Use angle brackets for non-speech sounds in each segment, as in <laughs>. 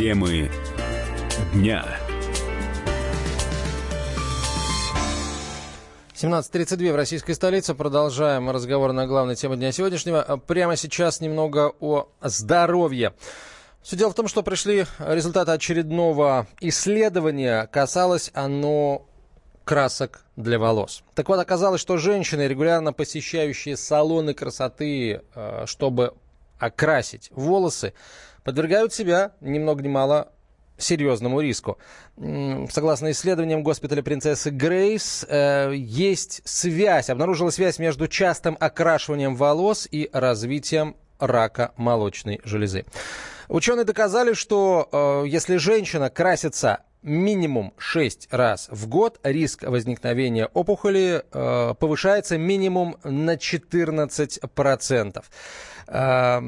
Темы дня. 17.32 в российской столице. Продолжаем разговор на главной теме дня сегодняшнего. Прямо сейчас немного о здоровье. Все дело в том, что пришли результаты очередного исследования. Касалось оно красок для волос. Так вот, оказалось, что женщины, регулярно посещающие салоны красоты, э, чтобы окрасить волосы, подвергают себя ни много ни мало серьезному риску. Согласно исследованиям госпиталя принцессы Грейс, э, есть связь, обнаружилась связь между частым окрашиванием волос и развитием рака молочной железы. Ученые доказали, что э, если женщина красится минимум 6 раз в год, риск возникновения опухоли э, повышается минимум на 14%. Э,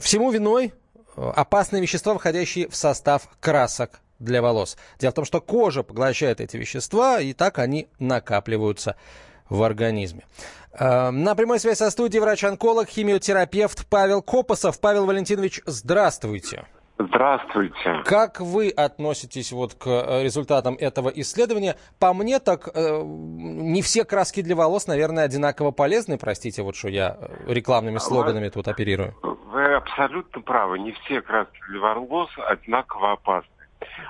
всему виной опасные вещества, входящие в состав красок для волос. Дело в том, что кожа поглощает эти вещества, и так они накапливаются в организме. Э, на прямой связи со студией врач-онколог, химиотерапевт Павел Копосов. Павел Валентинович, здравствуйте. Здравствуйте. Как вы относитесь вот к э, результатам этого исследования? По мне, так э, не все краски для волос, наверное, одинаково полезны. Простите, вот что я э, рекламными а слоганами вы, тут оперирую. Вы абсолютно правы. Не все краски для волос одинаково опасны.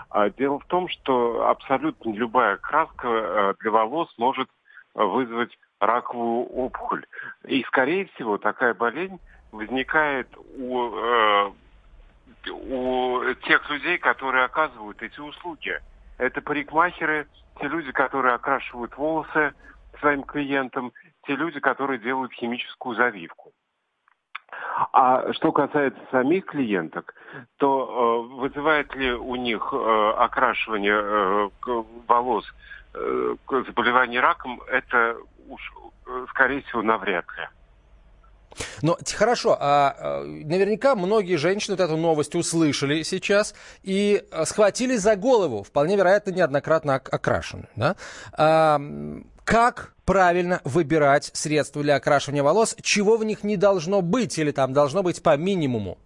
А дело в том, что абсолютно любая краска для волос может вызвать раковую опухоль. И, скорее всего, такая болезнь возникает у у тех людей, которые оказывают эти услуги. Это парикмахеры, те люди, которые окрашивают волосы своим клиентам, те люди, которые делают химическую завивку. А что касается самих клиенток, то э, вызывает ли у них э, окрашивание э, волос э, заболевание раком, это уж, э, скорее всего, навряд ли. Но хорошо, а, а наверняка многие женщины вот эту новость услышали сейчас и а, схватились за голову, вполне вероятно, неоднократно окрашены. Да? А, как правильно выбирать средства для окрашивания волос? Чего в них не должно быть или там должно быть по минимуму?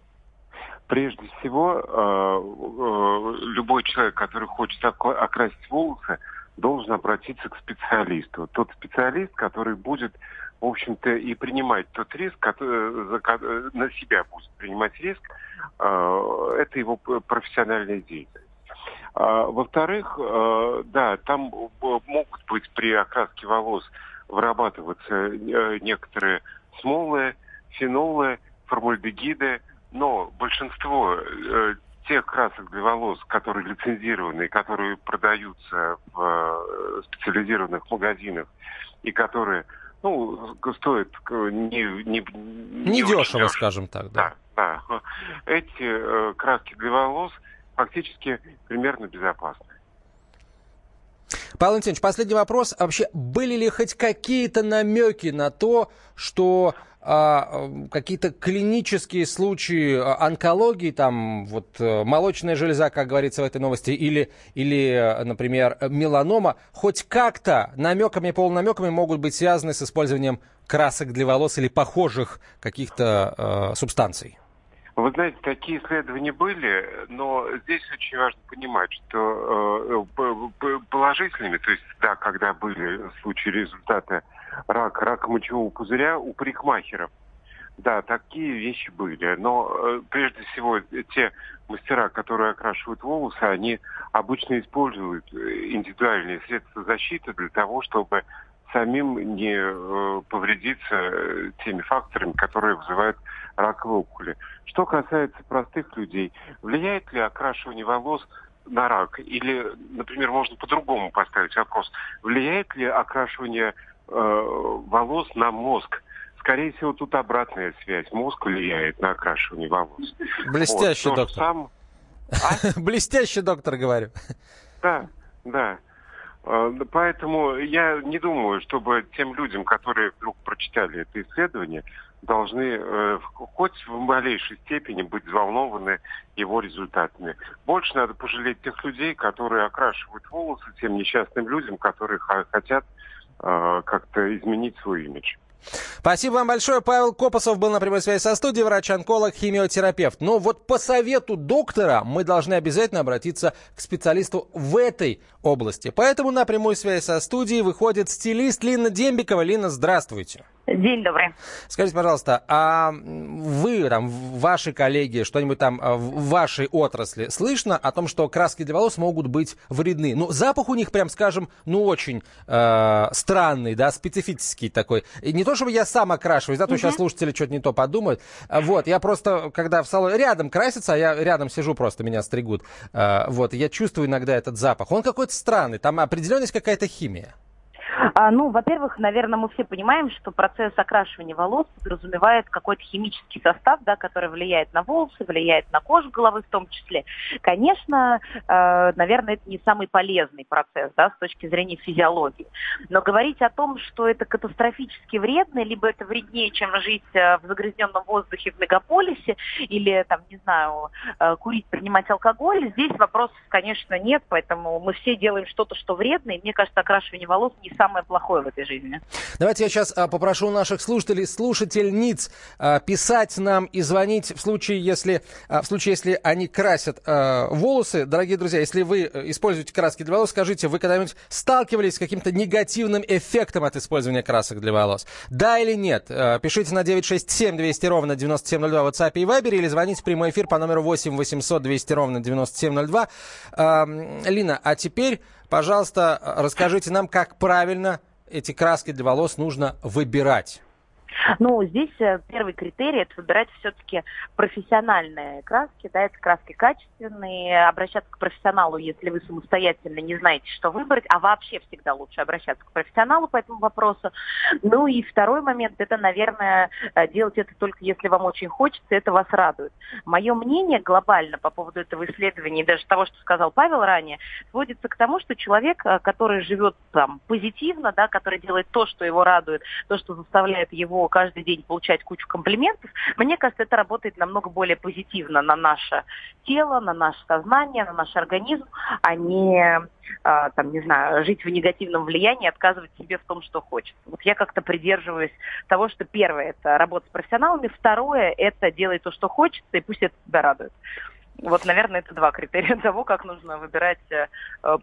Прежде всего, э, любой человек, который хочет окрасить волосы, должен обратиться к специалисту. Тот специалист, который будет в общем-то, и принимать тот риск, который, на себя будет принимать риск, э, это его профессиональная деятельность. А, во-вторых, э, да, там могут быть при окраске волос вырабатываться э, некоторые смолы, фенолы, формальдегиды, но большинство тех красок для волос, которые лицензированы, которые продаются в специализированных магазинах и которые ну, стоит не, не, не, не дешево, дешево, скажем так, да. Да, да. Эти э, краски для волос фактически примерно безопасны. Павел Валентинович, последний вопрос. Вообще, были ли хоть какие-то намеки на то, что а, какие-то клинические случаи а, онкологии, там вот э, молочная железа, как говорится в этой новости, или, или например, меланома, хоть как-то намеками, полунамеками могут быть связаны с использованием красок для волос или похожих каких-то э, субстанций? Вы знаете, такие исследования были, но здесь очень важно понимать, что э, положительными, то есть, да, когда были случаи результата рак, рак мочевого пузыря у парикмахеров. Да, такие вещи были. Но э, прежде всего те мастера, которые окрашивают волосы, они обычно используют э, индивидуальные средства защиты для того, чтобы самим не э, повредиться э, теми факторами, которые вызывают раковые опухоли. Что касается простых людей, влияет ли окрашивание волос на рак? Или, например, можно по-другому поставить вопрос. Влияет ли окрашивание э, волос на мозг. Скорее всего, тут обратная связь. Мозг влияет на окрашивание волос. Блестящий вот, доктор. Сам... А? <laughs> Блестящий доктор, говорю. Да, да. Э, поэтому я не думаю, чтобы тем людям, которые вдруг прочитали это исследование, должны э, хоть в малейшей степени быть взволнованы его результатами. Больше надо пожалеть тех людей, которые окрашивают волосы, тем несчастным людям, которые хотят Э, как-то изменить свой имидж. Спасибо вам большое. Павел Копосов был на прямой связи со студией, врач-онколог, химиотерапевт. Но вот по совету доктора мы должны обязательно обратиться к специалисту в этой области. Поэтому на прямую связь со студией выходит стилист Лина Дембикова. Лина, здравствуйте. День добрый. Скажите, пожалуйста, а вы, там, ваши коллеги, что-нибудь там а, в вашей отрасли слышно о том, что краски для волос могут быть вредны? Ну, запах у них, прям скажем, ну, очень э, странный, да, специфический такой. И не то, чтобы я сам окрашиваюсь, да, то uh-huh. сейчас слушатели что-то не то подумают. А, вот, я просто, когда в салоне рядом красится, а я рядом сижу, просто меня стригут, э, вот, я чувствую иногда этот запах. Он какой-то странный, там определенность какая-то химия. А, ну, во-первых, наверное, мы все понимаем, что процесс окрашивания волос подразумевает какой-то химический состав, да, который влияет на волосы, влияет на кожу головы в том числе. Конечно, э, наверное, это не самый полезный процесс да, с точки зрения физиологии. Но говорить о том, что это катастрофически вредно, либо это вреднее, чем жить э, в загрязненном воздухе в мегаполисе, или, там, не знаю, э, курить, принимать алкоголь, здесь вопросов, конечно, нет, поэтому мы все делаем что-то, что вредно, и мне кажется, окрашивание волос не самое самое плохое в этой жизни. Давайте я сейчас а, попрошу наших слушателей, слушательниц а, писать нам и звонить в случае, если, а, в случае, если они красят волосы. Дорогие друзья, если вы э, используете краски для волос, скажите, вы когда-нибудь сталкивались с каким-то негативным эффектом от использования красок для волос? Да или нет? А, пишите на 967 200 ровно 9702 в WhatsApp и Viber или звоните в прямой эфир по номеру 8 800 200 ровно 9702. А, Лина, а теперь Пожалуйста, расскажите нам, как правильно эти краски для волос нужно выбирать. Ну, здесь э, первый критерий – это выбирать все-таки профессиональные краски, да, это краски качественные, обращаться к профессионалу, если вы самостоятельно не знаете, что выбрать, а вообще всегда лучше обращаться к профессионалу по этому вопросу. Ну и второй момент – это, наверное, э, делать это только если вам очень хочется, это вас радует. Мое мнение глобально по поводу этого исследования и даже того, что сказал Павел ранее, сводится к тому, что человек, э, который живет там позитивно, да, который делает то, что его радует, то, что заставляет его каждый день получать кучу комплиментов, мне кажется, это работает намного более позитивно на наше тело, на наше сознание, на наш организм, а не, а, там, не знаю, жить в негативном влиянии, отказывать себе в том, что хочется. Вот я как-то придерживаюсь того, что первое – это работа с профессионалами, второе – это делай то, что хочется, и пусть это тебя радует. Вот, наверное, это два критерия <laughs> того, как нужно выбирать э,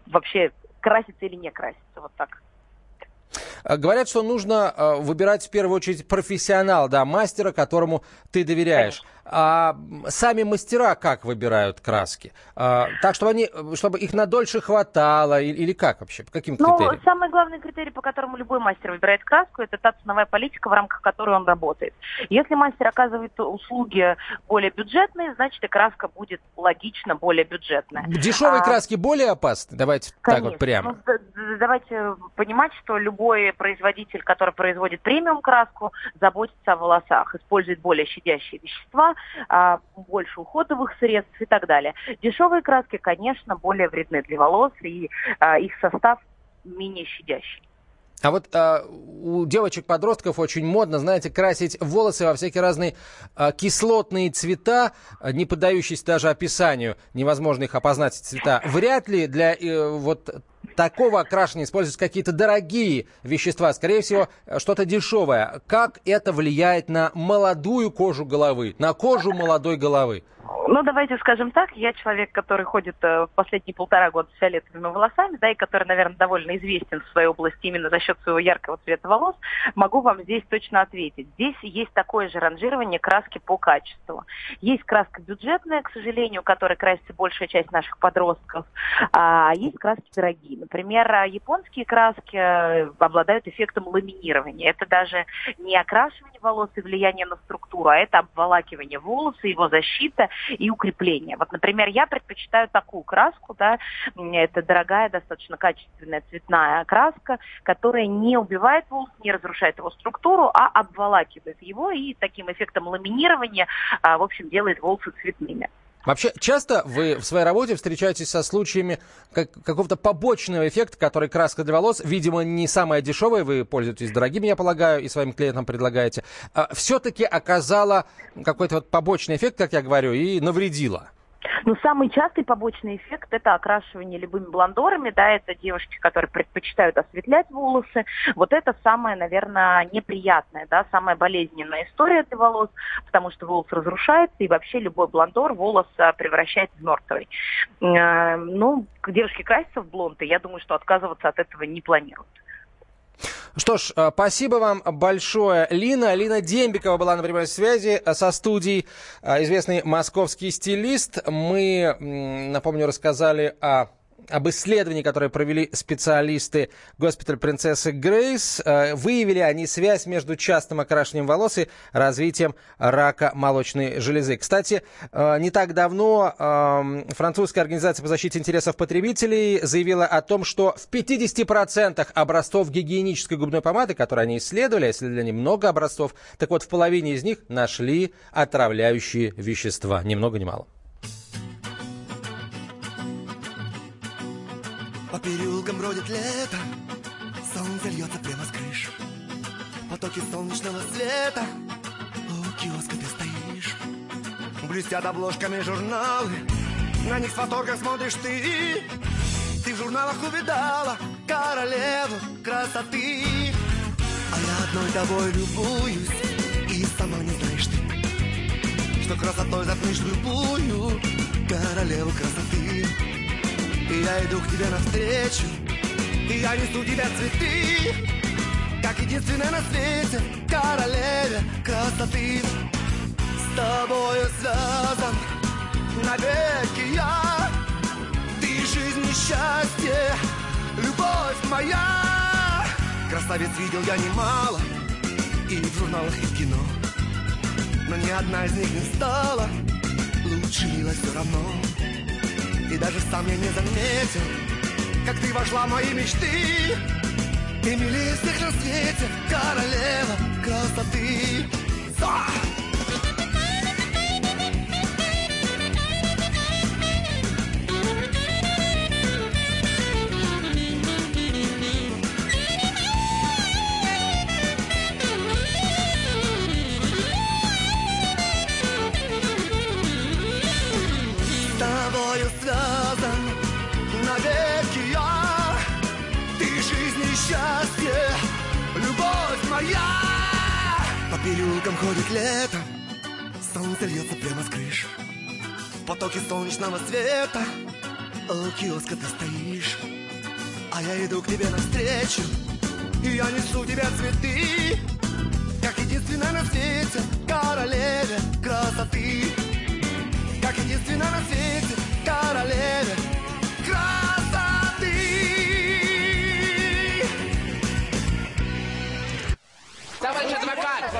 вообще краситься или не краситься. Вот так. Э, говорят, что нужно э, выбирать в первую очередь профессионал, да, мастера, которому ты доверяешь. А сами мастера как выбирают краски? А, так, чтобы они, чтобы их надольше хватало или, или как вообще? По каким ну, критериям? самый главный критерий, по которому любой мастер выбирает краску, это та ценовая политика, в рамках которой он работает. Если мастер оказывает услуги более бюджетные, значит и краска будет логично более бюджетная. Дешевые а, краски более опасны? Давайте конечно. так вот прямо. Ну, давайте понимать, что любой производитель, который производит премиум краску, заботится о волосах, использует более щадящие вещества, а, больше уходовых средств и так далее. Дешевые краски, конечно, более вредны для волос, и а, их состав менее щадящий. А вот а, у девочек-подростков очень модно, знаете, красить волосы во всякие разные а, кислотные цвета, а, не поддающиеся даже описанию, невозможно их опознать цвета. Вряд ли для э, вот такого окрашивания используются какие-то дорогие вещества, скорее всего, что-то дешевое. Как это влияет на молодую кожу головы, на кожу молодой головы? Ну, давайте скажем так, я человек, который ходит э, в последние полтора года с фиолетовыми волосами, да, и который, наверное, довольно известен в своей области именно за счет своего яркого цвета волос, могу вам здесь точно ответить. Здесь есть такое же ранжирование краски по качеству. Есть краска бюджетная, к сожалению, которой красится большая часть наших подростков, а есть краски дорогие. Например, японские краски э, обладают эффектом ламинирования. Это даже не окрашивание волос и влияние на структуру, а это обволакивание волоса, его защита и укрепления. Вот, например, я предпочитаю такую краску, да, это дорогая, достаточно качественная цветная краска, которая не убивает волос, не разрушает его структуру, а обволакивает его и таким эффектом ламинирования, а, в общем, делает волосы цветными. Вообще, часто вы в своей работе встречаетесь со случаями как, какого-то побочного эффекта, который краска для волос, видимо, не самая дешевая, вы пользуетесь дорогими, я полагаю, и своим клиентам предлагаете, а, все-таки оказала какой-то вот побочный эффект, как я говорю, и навредила? Ну, самый частый побочный эффект – это окрашивание любыми блондорами, да, это девушки, которые предпочитают осветлять волосы. Вот это самое, наверное, неприятное, да, самая болезненная история для волос, потому что волос разрушается, и вообще любой блондор волос а, превращает в мертвый. Э, ну, девушки красятся в блонд, и я думаю, что отказываться от этого не планируют. Что ж, э, спасибо вам большое, Лина. Лина Дембикова была на прямой связи э, со студией, э, известный московский стилист. Мы, напомню, рассказали о об исследовании, которое провели специалисты госпиталь принцессы Грейс. Э, выявили они связь между частым окрашиванием волос и развитием рака молочной железы. Кстати, э, не так давно эм, французская организация по защите интересов потребителей заявила о том, что в 50% образцов гигиенической губной помады, которые они исследовали, исследовали они много образцов, так вот в половине из них нашли отравляющие вещества. Ни много ни мало. Переулкам бродит лето, солнце льется прямо с крыш. Потоки солнечного света, у киоска ты стоишь. Блестят обложками журналы, на них с фотограф смотришь ты. Ты в журналах увидала королеву красоты. А я одной тобой любуюсь, и сама не знаешь ты, что красотой затмишь любую королеву красоты. И я иду к тебе навстречу. И я несу тебе цветы. Как единственная на свете Королеве красоты. С тобою связан навеки я. Ты жизнь и счастье Любовь моя. Красавец видел я немало И в журналах, и в кино. Но ни одна из них не стала Лучше мило все равно и даже сам я не заметил Как ты вошла в мои мечты. Ты милее всех на свете Королева красоты переулкам ходит лето. Солнце льется прямо с крыш. В потоке солнечного света. У киоска ты стоишь. А я иду к тебе навстречу. И я несу тебе цветы. Как единственная на свете Королеве красоты. Как единственная на свете Королеве